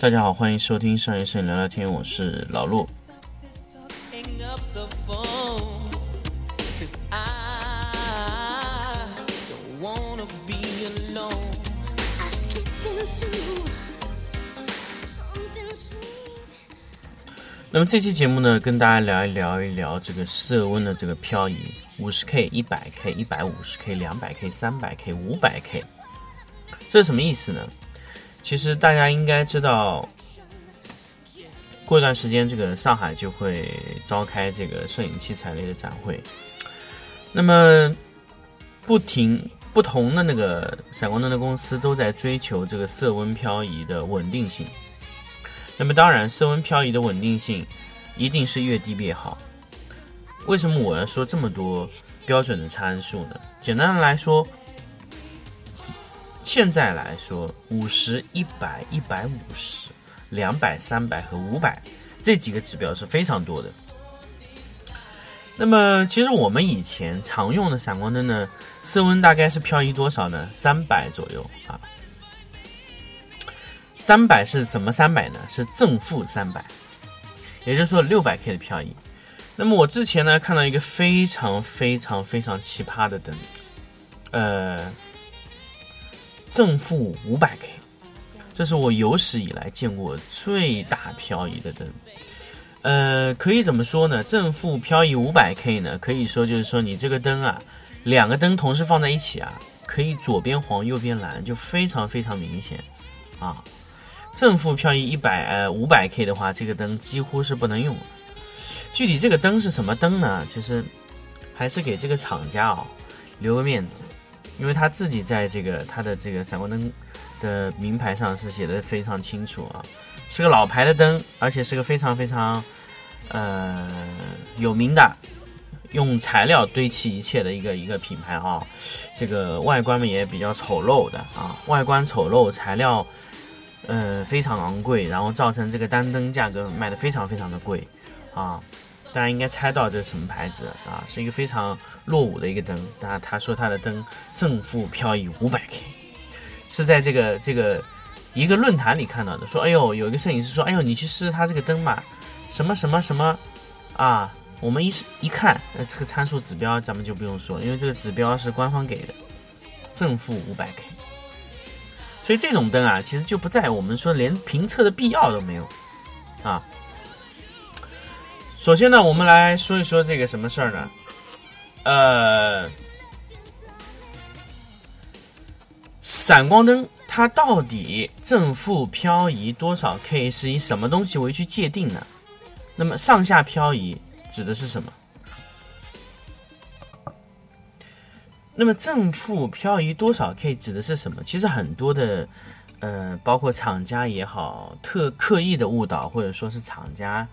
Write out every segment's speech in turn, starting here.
大家好，欢迎收听上一摄影聊聊天，我是老陆。那么这期节目呢，跟大家聊一聊一聊这个色温的这个漂移，五十 K、一百 K、一百五十 K、两百 K、三百 K、五百 K，这是什么意思呢？其实大家应该知道，过一段时间这个上海就会召开这个摄影器材类的展会，那么不停不同的那个闪光灯的公司都在追求这个色温漂移的稳定性。那么当然，色温漂移的稳定性一定是越低越好。为什么我要说这么多标准的参数呢？简单的来说，现在来说，五十、一百、一百五十、两百、三百和五百这几个指标是非常多的。那么，其实我们以前常用的闪光灯呢，色温大概是漂移多少呢？三百左右啊。三百是什么三百呢？是正负三百，也就是说六百 K 的漂移。那么我之前呢看到一个非常非常非常奇葩的灯，呃，正负五百 K，这是我有史以来见过最大漂移的灯。呃，可以怎么说呢？正负漂移五百 K 呢？可以说就是说你这个灯啊，两个灯同时放在一起啊，可以左边黄右边蓝，就非常非常明显啊。正负漂移一百呃五百 K 的话，这个灯几乎是不能用。具体这个灯是什么灯呢？其实还是给这个厂家啊留个面子，因为他自己在这个他的这个闪光灯的名牌上是写的非常清楚啊，是个老牌的灯，而且是个非常非常呃有名的，用材料堆砌一切的一个一个品牌啊。这个外观嘛也比较丑陋的啊，外观丑陋，材料。呃，非常昂贵，然后造成这个单灯价格卖的非常非常的贵，啊，大家应该猜到这是什么牌子啊？是一个非常落伍的一个灯。那他说他的灯正负漂移五百 K，是在这个这个一个论坛里看到的。说，哎呦，有一个摄影师说，哎呦，你去试试他这个灯嘛，什么什么什么啊？我们一一看，呃，这个参数指标咱们就不用说，因为这个指标是官方给的，正负五百 K。所以这种灯啊，其实就不在我们说连评测的必要都没有啊。首先呢，我们来说一说这个什么事儿呢？呃，闪光灯它到底正负漂移多少 K 是以什么东西为去界定呢？那么上下漂移指的是什么？那么正负漂移多少 K 指的是什么？其实很多的，呃，包括厂家也好，特刻意的误导，或者说是厂家，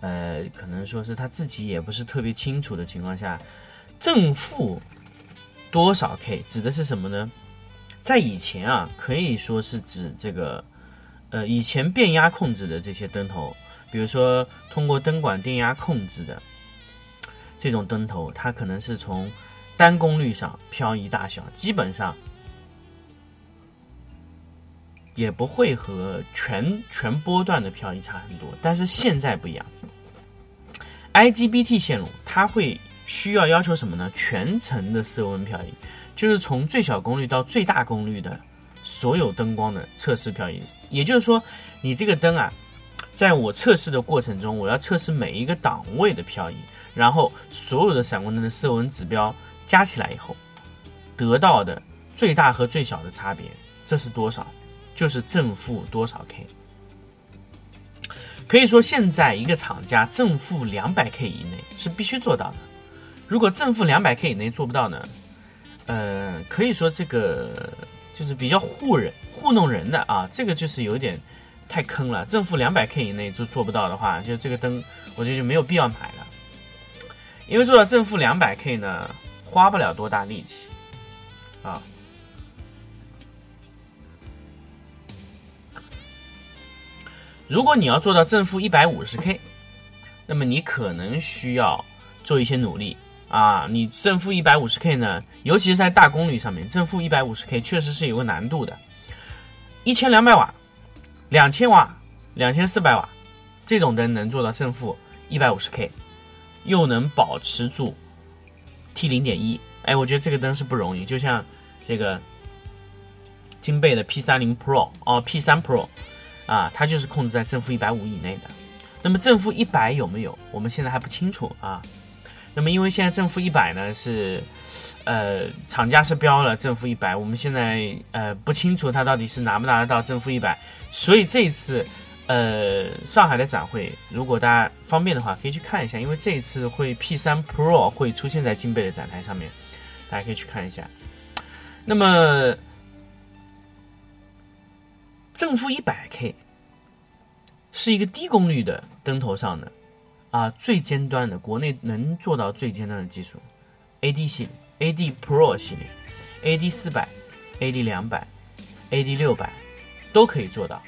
呃，可能说是他自己也不是特别清楚的情况下，正负多少 K 指的是什么呢？在以前啊，可以说是指这个，呃，以前变压控制的这些灯头，比如说通过灯管电压控制的这种灯头，它可能是从单功率上漂移大小基本上也不会和全全波段的漂移差很多，但是现在不一样，IGBT 线路它会需要要求什么呢？全程的色温漂移，就是从最小功率到最大功率的所有灯光的测试漂移。也就是说，你这个灯啊，在我测试的过程中，我要测试每一个档位的漂移，然后所有的闪光灯的色温指标。加起来以后，得到的最大和最小的差别，这是多少？就是正负多少 K。可以说，现在一个厂家正负两百 K 以内是必须做到的。如果正负两百 K 以内做不到呢？呃，可以说这个就是比较糊人、糊弄人的啊，这个就是有点太坑了。正负两百 K 以内就做不到的话，就这个灯，我觉得就没有必要买了。因为做到正负两百 K 呢。花不了多大力气，啊！如果你要做到正负一百五十 K，那么你可能需要做一些努力，啊，你正负一百五十 K 呢，尤其是在大功率上面，正负一百五十 K 确实是有个难度的。一千两百瓦、两千瓦、两千四百瓦这种灯能做到正负一百五十 K，又能保持住 T 零点一，哎，我觉得这个灯是不容易。就像这个金贝的 P 三零 Pro 哦，P 三 Pro 啊，它就是控制在正负一百五以内的。那么正负一百有没有？我们现在还不清楚啊。那么因为现在正负一百呢是。呃，厂家是标了正负一百，我们现在呃不清楚它到底是拿不拿得到正负一百，所以这一次呃上海的展会，如果大家方便的话，可以去看一下，因为这一次会 P 三 Pro 会出现在金贝的展台上面，大家可以去看一下。那么正负一百 K 是一个低功率的灯头上的啊最尖端的，国内能做到最尖端的技术，AD 系列。AD Pro 系列，AD 四百、AD 两百、AD 六百都可以做到，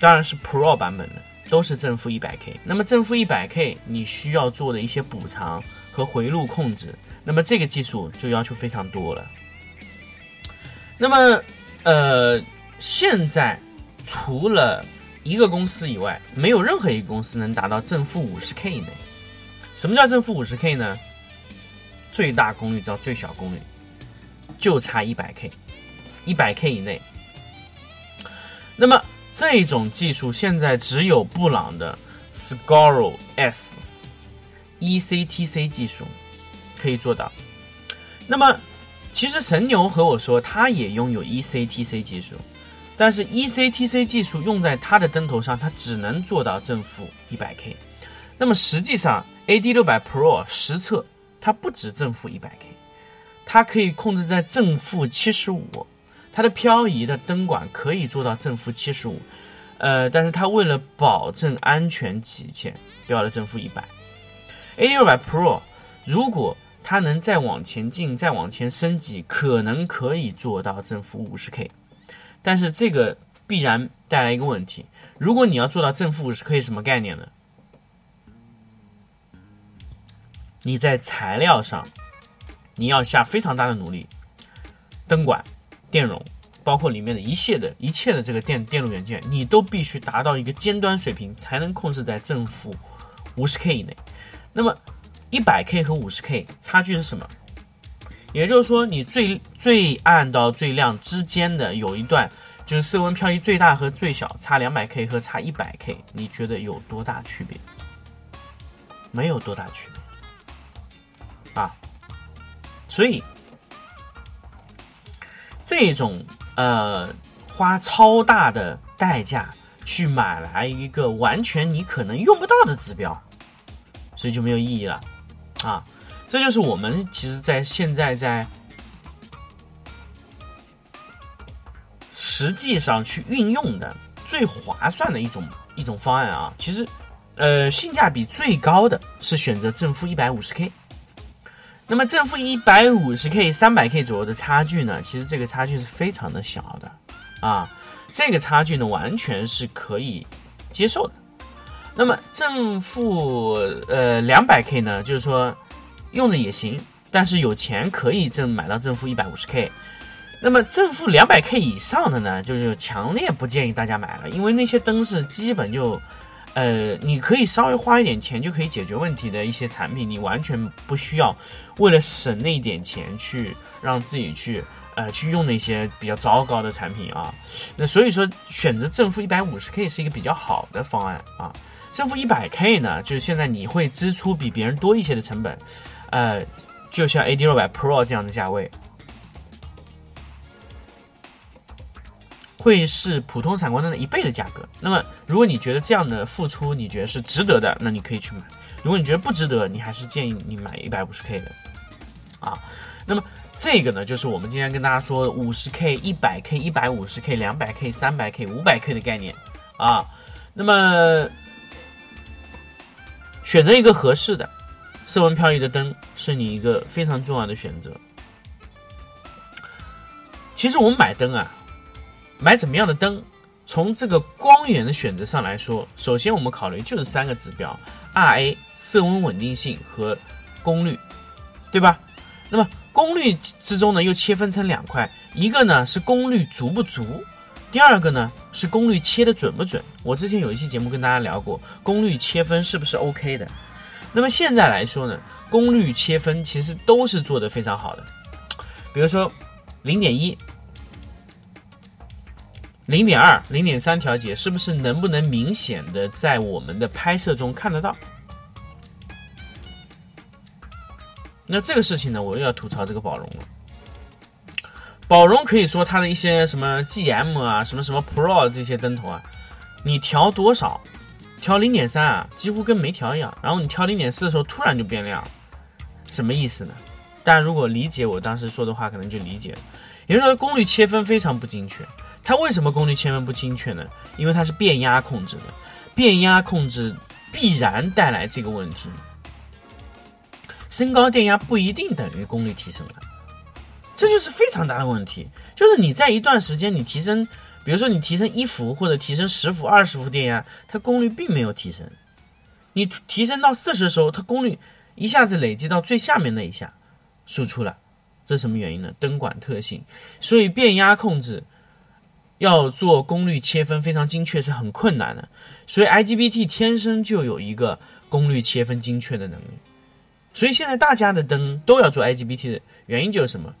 当然是 Pro 版本的，都是正负一百 K。那么正负一百 K，你需要做的一些补偿和回路控制，那么这个技术就要求非常多了。那么，呃，现在除了一个公司以外，没有任何一个公司能达到正负五十 K 以内。什么叫正负五十 K 呢？最大功率到最小功率就差一百 K，一百 K 以内。那么这种技术现在只有布朗的 Scoro S ECTC 技术可以做到。那么其实神牛和我说，他也拥有 ECTC 技术，但是 ECTC 技术用在他的灯头上，它只能做到正负一百 K。那么实际上，AD 六百 Pro 实测它不止正负一百 K，它可以控制在正负七十五，它的漂移的灯管可以做到正负七十五，呃，但是它为了保证安全起见，标了正负一百。AD 六百 Pro 如果它能再往前进，再往前升级，可能可以做到正负五十 K，但是这个必然带来一个问题，如果你要做到正负五十 K，什么概念呢？你在材料上，你要下非常大的努力，灯管、电容，包括里面的一切的一切的这个电电路元件，你都必须达到一个尖端水平，才能控制在正负五十 K 以内。那么一百 K 和五十 K 差距是什么？也就是说，你最最暗到最亮之间的有一段，就是色温漂移最大和最小差两百 K 和差一百 K，你觉得有多大区别？没有多大区别。啊，所以这种呃花超大的代价去买来一个完全你可能用不到的指标，所以就没有意义了啊！这就是我们其实，在现在在实际上去运用的最划算的一种一种方案啊！其实，呃，性价比最高的是选择正负一百五十 K。那么正负一百五十 K、三百 K 左右的差距呢？其实这个差距是非常的小的，啊，这个差距呢完全是可以接受的。那么正负呃两百 K 呢，就是说用着也行，但是有钱可以正买到正负一百五十 K。那么正负两百 K 以上的呢，就是强烈不建议大家买了，因为那些灯是基本就。呃，你可以稍微花一点钱就可以解决问题的一些产品，你完全不需要为了省那一点钱去让自己去呃去用那些比较糟糕的产品啊。那所以说选择正负一百五十 K 是一个比较好的方案啊。正负一百 K 呢，就是现在你会支出比别人多一些的成本，呃，就像 AD 六百 Pro 这样的价位。会是普通闪光灯的一倍的价格。那么，如果你觉得这样的付出你觉得是值得的，那你可以去买；如果你觉得不值得，你还是建议你买一百五十 K 的。啊，那么这个呢，就是我们今天跟大家说五十 K、一百 K、一百五十 K、两百 K、三百 K、五百 K 的概念啊。那么选择一个合适的色温漂移的灯，是你一个非常重要的选择。其实我们买灯啊。买怎么样的灯，从这个光源的选择上来说，首先我们考虑就是三个指标：RA、色温稳定性和功率，对吧？那么功率之中呢，又切分成两块，一个呢是功率足不足，第二个呢是功率切的准不准。我之前有一期节目跟大家聊过，功率切分是不是 OK 的？那么现在来说呢，功率切分其实都是做得非常好的，比如说零点一。零点二、零点三调节是不是能不能明显的在我们的拍摄中看得到？那这个事情呢，我又要吐槽这个宝龙了。宝荣可以说它的一些什么 GM 啊、什么什么 Pro 这些灯头啊，你调多少？调零点三啊，几乎跟没调一样。然后你调零点四的时候，突然就变亮，什么意思呢？大家如果理解我当时说的话，可能就理解了。也就是说，功率切分非常不精确。它为什么功率切分不精确呢？因为它是变压控制的，变压控制必然带来这个问题。升高电压不一定等于功率提升了，这就是非常大的问题。就是你在一段时间你提升，比如说你提升一伏或者提升十伏、二十伏电压，它功率并没有提升。你提升到四十的时候，它功率一下子累积到最下面那一下，输出了，这是什么原因呢？灯管特性。所以变压控制。要做功率切分非常精确是很困难的，所以 IGBT 天生就有一个功率切分精确的能力，所以现在大家的灯都要做 IGBT 的原因就是什么？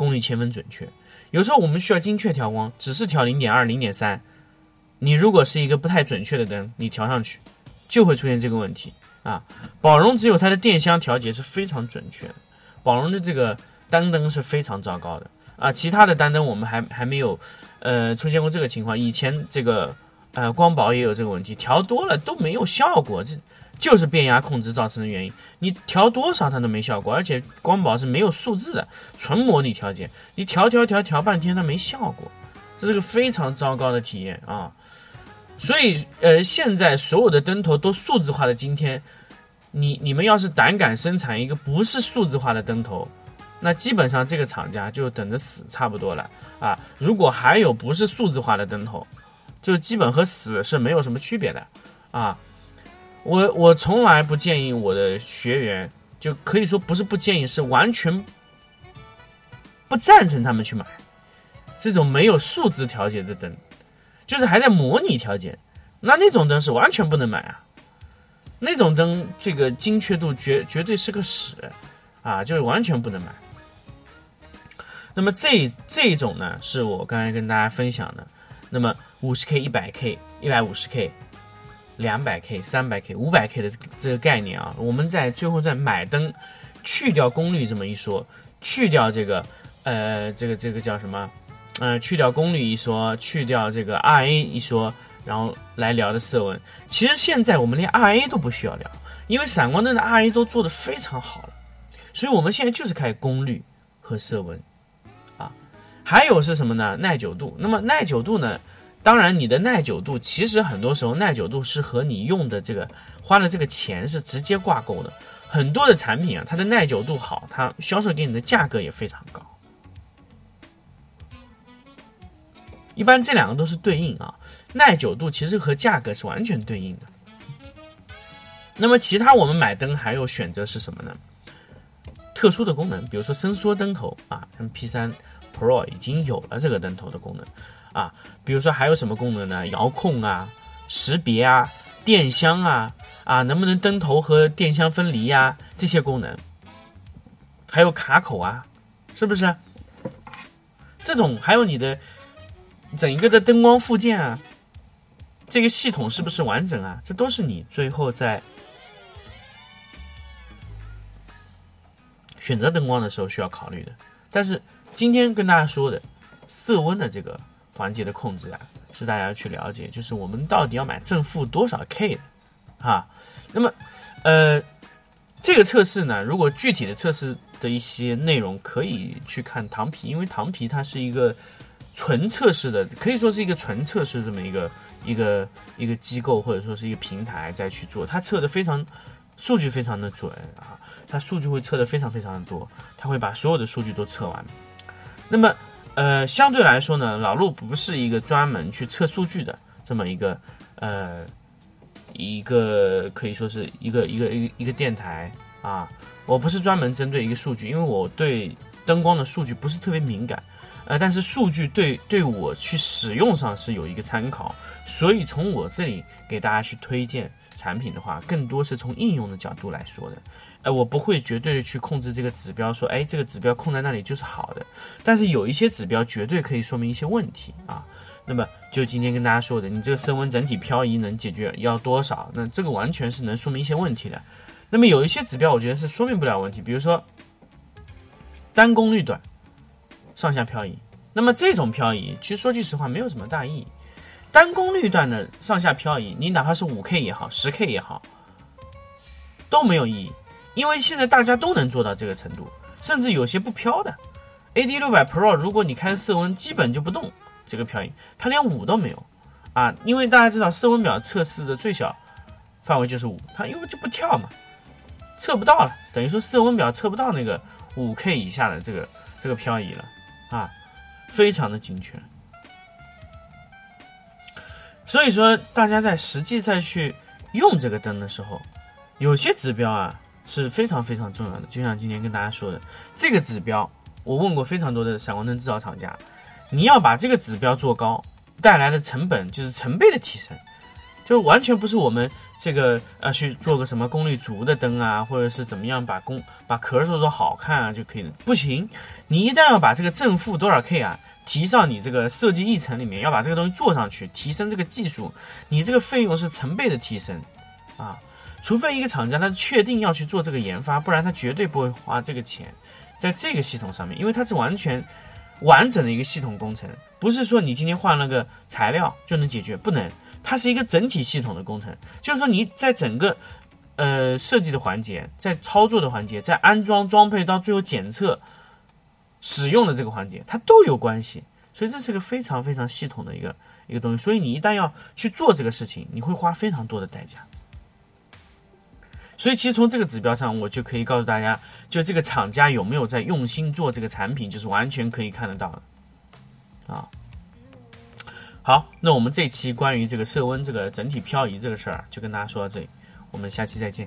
功率切分准确。有时候我们需要精确调光，只是调零点二、零点三，你如果是一个不太准确的灯，你调上去就会出现这个问题啊。宝荣只有它的电箱调节是非常准确的，宝荣的这个单灯是非常糟糕的啊，其他的单灯我们还还没有。呃，出现过这个情况，以前这个呃光宝也有这个问题，调多了都没有效果，这就是变压控制造成的原因。你调多少它都没效果，而且光宝是没有数字的，纯模拟调节，你调调调调半天它没效果，这是个非常糟糕的体验啊。所以呃，现在所有的灯头都数字化的今天，你你们要是胆敢生产一个不是数字化的灯头。那基本上这个厂家就等着死差不多了啊！如果还有不是数字化的灯头，就基本和死是没有什么区别的啊！我我从来不建议我的学员，就可以说不是不建议，是完全不赞成他们去买这种没有数字调节的灯，就是还在模拟调节，那那种灯是完全不能买啊！那种灯这个精确度绝绝对是个屎啊，就是完全不能买。那么这这种呢，是我刚才跟大家分享的。那么五十 K、一百 K、一百五十 K、两百 K、三百 K、五百 K 的这个概念啊，我们在最后在买灯，去掉功率这么一说，去掉这个呃这个这个叫什么？呃，去掉功率一说，去掉这个 RA 一说，然后来聊的色温。其实现在我们连 RA 都不需要聊，因为闪光灯的 RA 都做得非常好了，所以我们现在就是看功率和色温。啊还有是什么呢？耐久度。那么耐久度呢？当然，你的耐久度其实很多时候耐久度是和你用的这个花的这个钱是直接挂钩的。很多的产品啊，它的耐久度好，它销售给你的价格也非常高。一般这两个都是对应啊，耐久度其实和价格是完全对应的。那么其他我们买灯还有选择是什么呢？特殊的功能，比如说伸缩灯头啊，，M P 三。Pro 已经有了这个灯头的功能，啊，比如说还有什么功能呢？遥控啊，识别啊，电箱啊，啊，能不能灯头和电箱分离呀？这些功能，还有卡口啊，是不是？这种还有你的整一个的灯光附件啊，这个系统是不是完整啊？这都是你最后在选择灯光的时候需要考虑的，但是。今天跟大家说的色温的这个环节的控制啊，是大家去了解，就是我们到底要买正负多少 K 的，哈。那么，呃，这个测试呢，如果具体的测试的一些内容，可以去看糖皮，因为糖皮它是一个纯测试的，可以说是一个纯测试这么一个一个一个机构或者说是一个平台在去做，它测的非常数据非常的准啊，它数据会测的非常非常的多，它会把所有的数据都测完。那么，呃，相对来说呢，老陆不是一个专门去测数据的这么一个呃一个可以说是一个一个一个一个电台啊，我不是专门针对一个数据，因为我对灯光的数据不是特别敏感，呃，但是数据对对我去使用上是有一个参考，所以从我这里给大家去推荐产品的话，更多是从应用的角度来说的。哎，我不会绝对的去控制这个指标，说，哎，这个指标控在那里就是好的。但是有一些指标绝对可以说明一些问题啊。那么就今天跟大家说的，你这个升温整体漂移能解决要多少？那这个完全是能说明一些问题的。那么有一些指标，我觉得是说明不了问题，比如说单功率短，上下漂移。那么这种漂移，其实说句实话没有什么大意义。单功率段的上下漂移，你哪怕是五 K 也好，十 K 也好，都没有意义。因为现在大家都能做到这个程度，甚至有些不飘的，AD 六百 Pro，如果你开色温，基本就不动这个漂移，它连五都没有啊。因为大家知道色温表测试的最小范围就是五，它因为就不跳嘛，测不到了，等于说色温表测不到那个五 K 以下的这个这个漂移了啊，非常的精确。所以说，大家在实际再去用这个灯的时候，有些指标啊。是非常非常重要的，就像今天跟大家说的，这个指标，我问过非常多的闪光灯制造厂家，你要把这个指标做高，带来的成本就是成倍的提升，就完全不是我们这个呃去做个什么功率足的灯啊，或者是怎么样把功把壳做做好看啊就可以了，不行，你一旦要把这个正负多少 K 啊提上你这个设计议程里面，要把这个东西做上去，提升这个技术，你这个费用是成倍的提升，啊。除非一个厂家他确定要去做这个研发，不然他绝对不会花这个钱在这个系统上面，因为它是完全完整的一个系统工程，不是说你今天换了个材料就能解决，不能，它是一个整体系统的工程，就是说你在整个呃设计的环节，在操作的环节，在安装装配到最后检测使用的这个环节，它都有关系，所以这是个非常非常系统的一个一个东西，所以你一旦要去做这个事情，你会花非常多的代价。所以其实从这个指标上我就可以告诉大家就这个厂家有没有在用心做这个产品就是完全可以看得到的。啊。好那我们这期关于这个色温这个整体漂移这个事儿就跟大家说到这里我们下期再见。